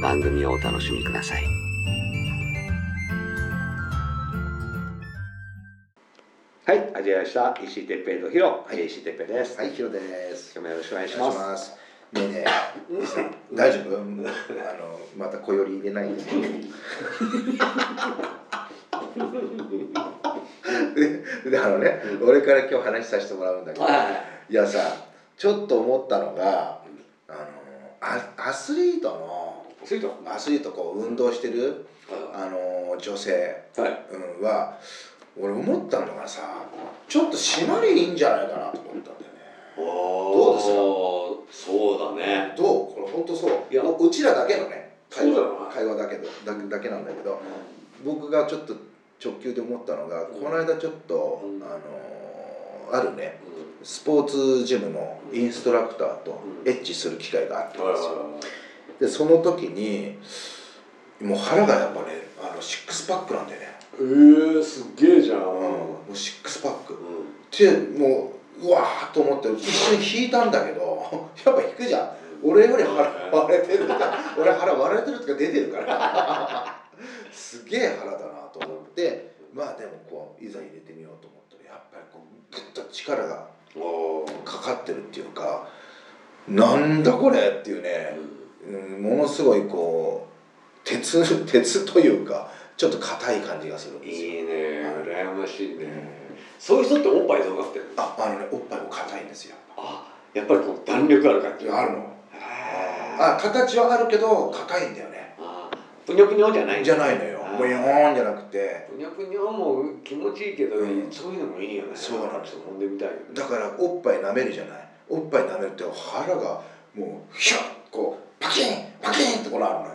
番組をお楽しみください。はい、始まりました。石井哲平とヒロ、はい石井哲平です。はい、ヒロです。今日もよろしくお願いします。ねえ大丈夫？あのまた小より入れない？で。あのね、俺から今日話させてもらうんだけど、はいやさ、ちょっと思ったのが、あのアアスリートのい。と。アスリートこう運動してるあの女性、はい。うん、は俺思ったのがさ、ちょっと締まりいいんじゃないかなと思ったんだよね。どうですか？そうだね。どう？これ本当そう。いや。ううちらだけのね会話。会話だけどだけだけなんだけど僕がちょっと直球で思ったのが、この間ちょっと、うん。あのーあるねスポーツジムのインストラクターとうん。エッチする機会があったんですよ、でその時にもう腹がやっぱねあのシックスパックなんだよね、えー、すっげえじゃん。うん、もうシックスパック。うん。でもううわーっと思って一瞬引いたんだけど やっぱ引くじゃん。俺より腹割れてるから俺腹割れてるっていうか出てるから。すげえ腹だなと思ってまあでもこういざ入れてみようと思ったらやっぱりこうグッと力がかかってるっていうかなんだこれっていうね、うん、ものすごいこう鉄 鉄というかちょっと硬い感じがするんですよ。いいね、羨ましいね。うんそういう人っておっぱいどうなってるの？ああのねおっぱいも硬いんですよ。あ、やっぱりこう弾力ある感じ？あるの。あ形はあるけど硬いんだよねあぷにょぷにょじゃないじゃないのよあーもうヨーンじゃなくてぷにょぷにょも気持ちいいけど、うんそういうのもいいよね。そうなのちょっと揉んでみたい。だからおっぱい舐めるじゃない？おっぱい舐めるって腹がもうヒュッこうパキン！パキン！ってこうなるのよ。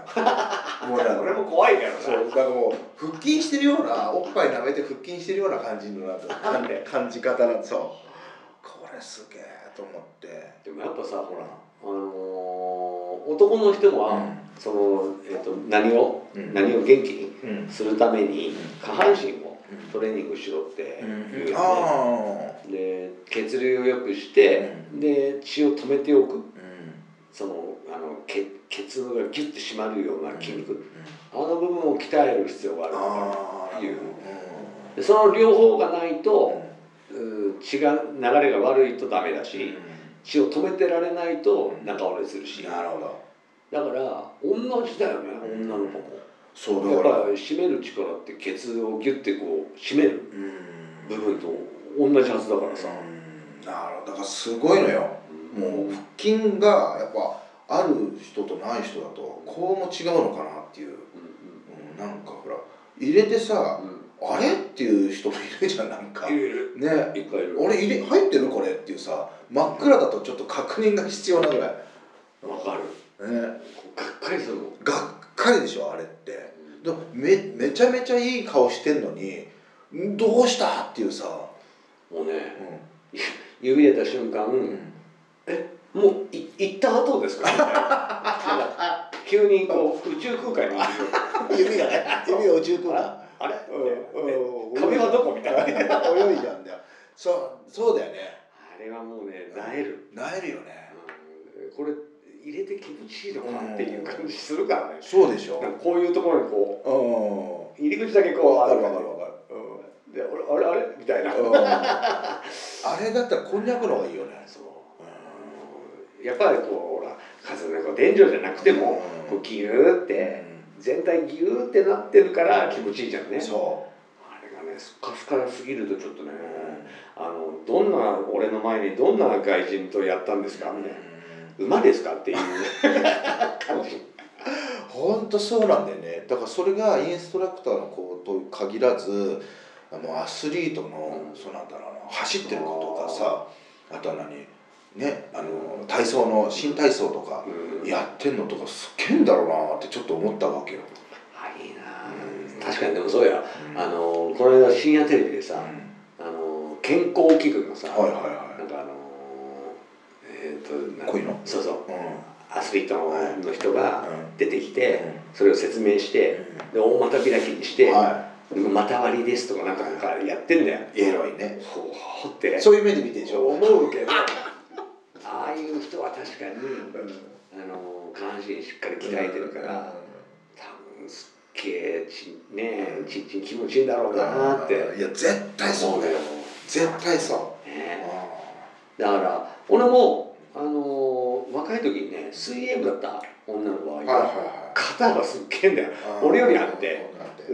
もうね俺も怖いからさ。そうだからもう腹筋してるようなおっぱい舐めて腹筋してるような感じのなんか感 感じ方なんそう。これすげえと思って。でもやっぱさ、ほら、あのー男の人は、うん。その、えっ、と、何を、うん。何を元気にうん。するために、下半身をうん。トレーニングしろって言うよね。あで血流を良くして、で血を止めておく。あうん。そのあの血血がギュッて締まるような筋肉、うん。あの部分を鍛える必要があるああという。でその両方がないと、う血が流れが悪いとダメだし、血を止めてられないと仲折れするし、なるほど。だから同じだよね女の子も、そうだから。締める力ってケツをギュッてこう締める。うん。部分と同じはずだからさ、うん。だからすごいのよ。もう腹筋がやっぱある人とない人だとこうも違うのかなっていう、うんうん、なんかほら入れてさうん。うんあれっていう人もいるじゃんなんか。ね。俺入れ入ってるこれっていうさ真っ暗だとちょっと確認が必要なぐらい。わかる。ね。がっかりするもん。がっかりでしょあれって。でめめちゃめちゃいい顔してんのにどうしたっていうさ、もうねう指入れた瞬間、ん。え？もうい行った後ですか？みたいななんか急にこう宇宙空間にいるよ指がね指が宇宙空間。あれ？うんうん壁はどこ？みたいな。泳いじゃうんだよ。そうそうだよね。あれはもうねなえる、なえるよね。うん。これ入れて気持ちいいのかっていう感じするからね、そうでしょ。こういうところにこうん。う入り口だけこうあるわかるわかるであれあれあれ？みたいな、うん。あれだったらこんにゃくの方がいいよやっぱりこうほら数ねこう伝女じゃなくても、うん。こうギューって全体ギューってなってるから気持ちいいじゃんね。そあれがねスカスカすぎるとちょっとねう、あのどんな俺の前にどんな外人とやったんですかみたいな。馬ですかっていう感じ。本当そうなんだよね。だからそれがインストラクターの子と限らずあのアスリートの、うん。そうなんだろうな走ってる子とかさあとは何？ねあの体操の新体操とかうん。やってんのとかすっげえんだろうなってちょっと思ったわけよ。あいいなうん。確かにでもそうや。うん。あのこの間深夜テレビでさ、うん。あの健康器具のさ、はいはいはい。なんかあのえっ、となこういうの？そうそう。うん。アスリートの,、人がうん。出てきて、うそれを説明して、で大股開きにして、は股割りですとかなんかやってんだよ、いエロいね。ほうって。そういう目で見てでしょ？思うけどいう人は確かに、あの下半身しっかり鍛えてるから、多分すっげえちねちん。ちん気持ちいいんだろうなって。いや絶対そう。だよ。絶対そう。ね。だから俺もあの若い時にね水泳部だった女の子は、はいはいはい。肩がすっげえんだよ。俺よりあって。う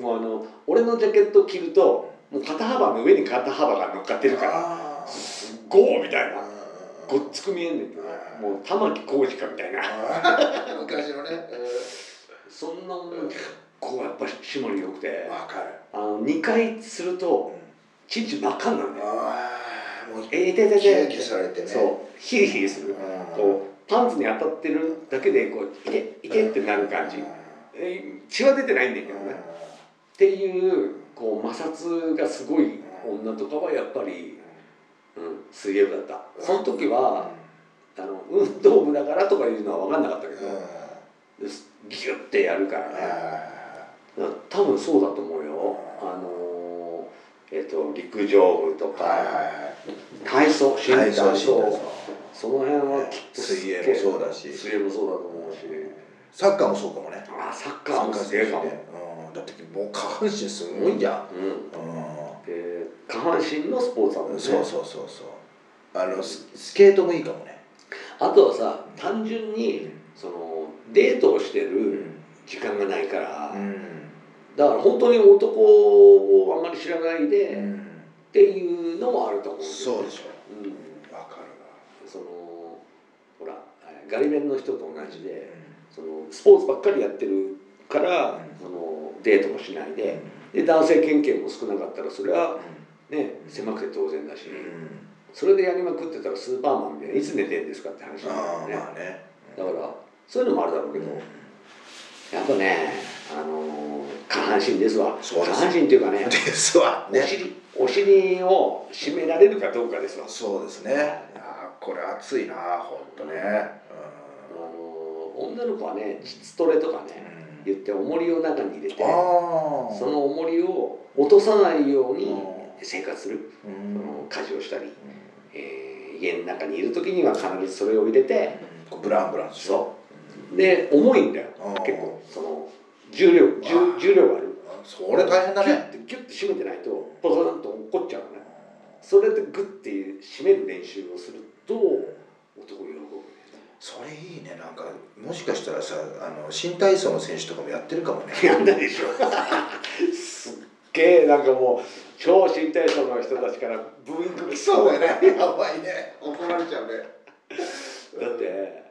ん。もうあの俺のジャケット着るともう肩幅の上に肩幅が乗っかってるから。あすっごーみたいな。ーごっつく見えんねんけどもう玉置浩二かみたいな。昔のね。そんな女結構やっぱ締まり良くて。わかる。あの2回するとチンチン真っ赤になるねああもうえいててキュンて。キュンされてね。そう。ヒリヒリする。うん。こうパンツに当たってるだけでこういていてってなる感じ。え血は出てないんだけどね。っていうこう摩擦がすごい女とかはやっぱり、うん、水泳部だった。その時はあの運動部だからとかいうのは分かんなかったけど、ギュッてやるからね。多分そうだと思うよ。あのえっ、と陸上部とか、体操新体操その辺はきっとすっげえ水泳もそうだし。水泳もそうだと思うし。サッカーもそうかもね。あサッカーもすげえかも、うん。だってもう下半身すごいじゃん。うん、うで下半身のスポーツだもんね。んそうそうそうそうあのススケートもいいかもね。あとはさ単純にそのデートをしてうる時間がないから、ん。だから本当に男をあんまり知らないで、っうん。ていうのもあると思うんですよそうでしょ。うん、わかるそのほらガリ勉の人と同じでわそのスポーツばっかりやってるから、うん。そのデートもしないで。で男性経験も少なかったらそれはね狭くて当然だし、それでやりまくってたらスーパーマンみたいないつ寝てんですかって話なんだああよね、まあね。だからそういうのもあるだろうけど、やっぱねあの下半身ですわ。下半身っていうかねですわ。お尻お尻を締められるかどうかですわ。そうですね。い。やーこれ熱いな本当ね。あの女の子はね膣トレとかね言って重りを中に入れてああその重りを落とさないようにうん。生活する、うん。その家事をしたり、えー家の中にいる時には必ずそれを入れてこうブランブランする。そう。で重いんだよ。うん。結構その重量重重量がある。それ大変だギュねッてギュッて締めてないとポトンと落っこっちゃうのねそれでグッて締める練習をすると男喜ぶ。ねそれいいね。なんかもしかしたらさあの新体操の選手とかもやってるかもね。やんないでしょ げえなんかもう超新体操の人たちからブーイングが来そうだよね。やばいね。怒られちゃうね。だって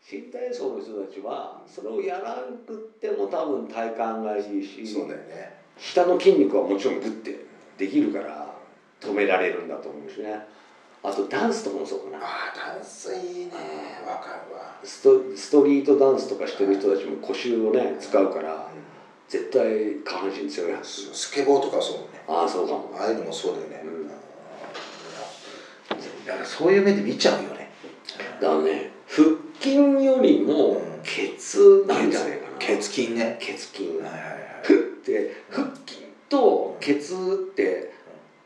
新体操の人たちはそれをやらなくっても多分体幹がいいしそうだよね。下の筋肉はもちろんグッてできるから止められるんだと思うしね。あとダンスとかもそうかな。ああダンスいいね。わかるわ。ストストリートダンスとかしてる人たちも腰をね使うから絶対下半身強いはずススケボーとかそうね。ああそうかも。ああいうのもそうだよね、うん。だからそういう目で見ちゃうよねだからね腹筋よりもうんケツなんじゃないかな血筋ねケツ筋はいはいはいふって腹筋とケツって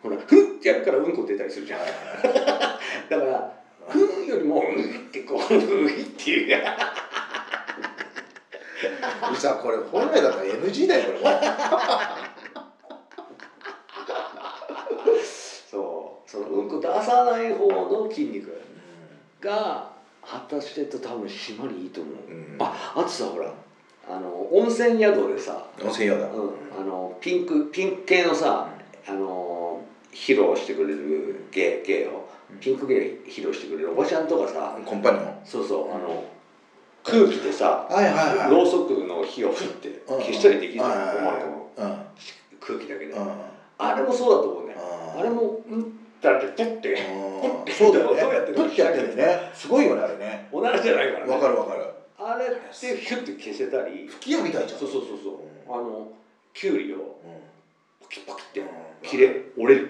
ほらふってやるからうんこ出たりするじゃんだからふんよりもうんってこうういっていうさこれ本来だったらよこれそう。そのうんこ出さない方の筋肉が発達してると多分締まりいいと思う、うん。ああとさほらあの温泉宿でさ、温泉宿。だ、うん、あのピンクピンク系のさ、あの披露してくれる芸芸をピンク芸披露してくれるおばちゃんとかさコンパニオン。そうそうあの空気でさはいはいはい。ろうそくの火をふってうん消したりできるじゃんはいはいはい。空気だけで。うん。あれもそうだと思うね。うん。あれもうん？だってペッて。うん。そうだよね。プッてやってるよね。すごいよねあれね。おならじゃないからね。わかるわかる。あれってヒュッて消せたり。吹き矢みたいじゃん。そうそうそうそう。あのキュウリをうん。パキッパキってうん。切れ折れる。う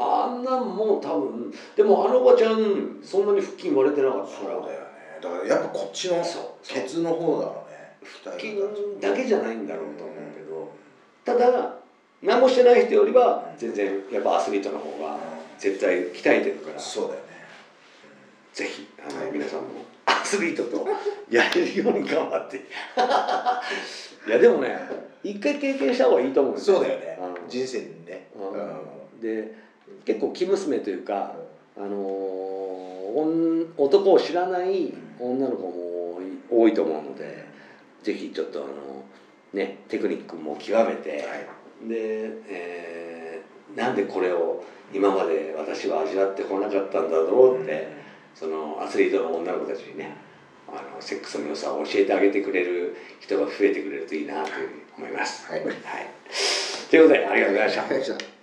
あんなんもう多分でもあのおばちゃんそんなに腹筋割れてなかったから。んそうだよねだからやっぱこっちのケツの方だろうね腹筋だけじゃないんだろうと思うけどただ何もしてない人よりは全然やっぱアスリートの方が絶対鍛えてるからそうだよね。ぜひあの皆さんもアスリートとやれるように頑張って。いやでもね一回経験した方がいいと思うんですそうだよね。うん。人生にね。うん。で結構生娘というか、あの男を知らない女の子も多いと思うのでぜひちょっとあのねテクニックも極めて、はい。で、えーなんでこれを今まで私は味わってこなかったんだろうって、そのアスリートの女の子たちにねあのセックスの良さを教えてあげてくれる人が増えてくれるといいなというふうに思います。はい。ということでありがとうございました。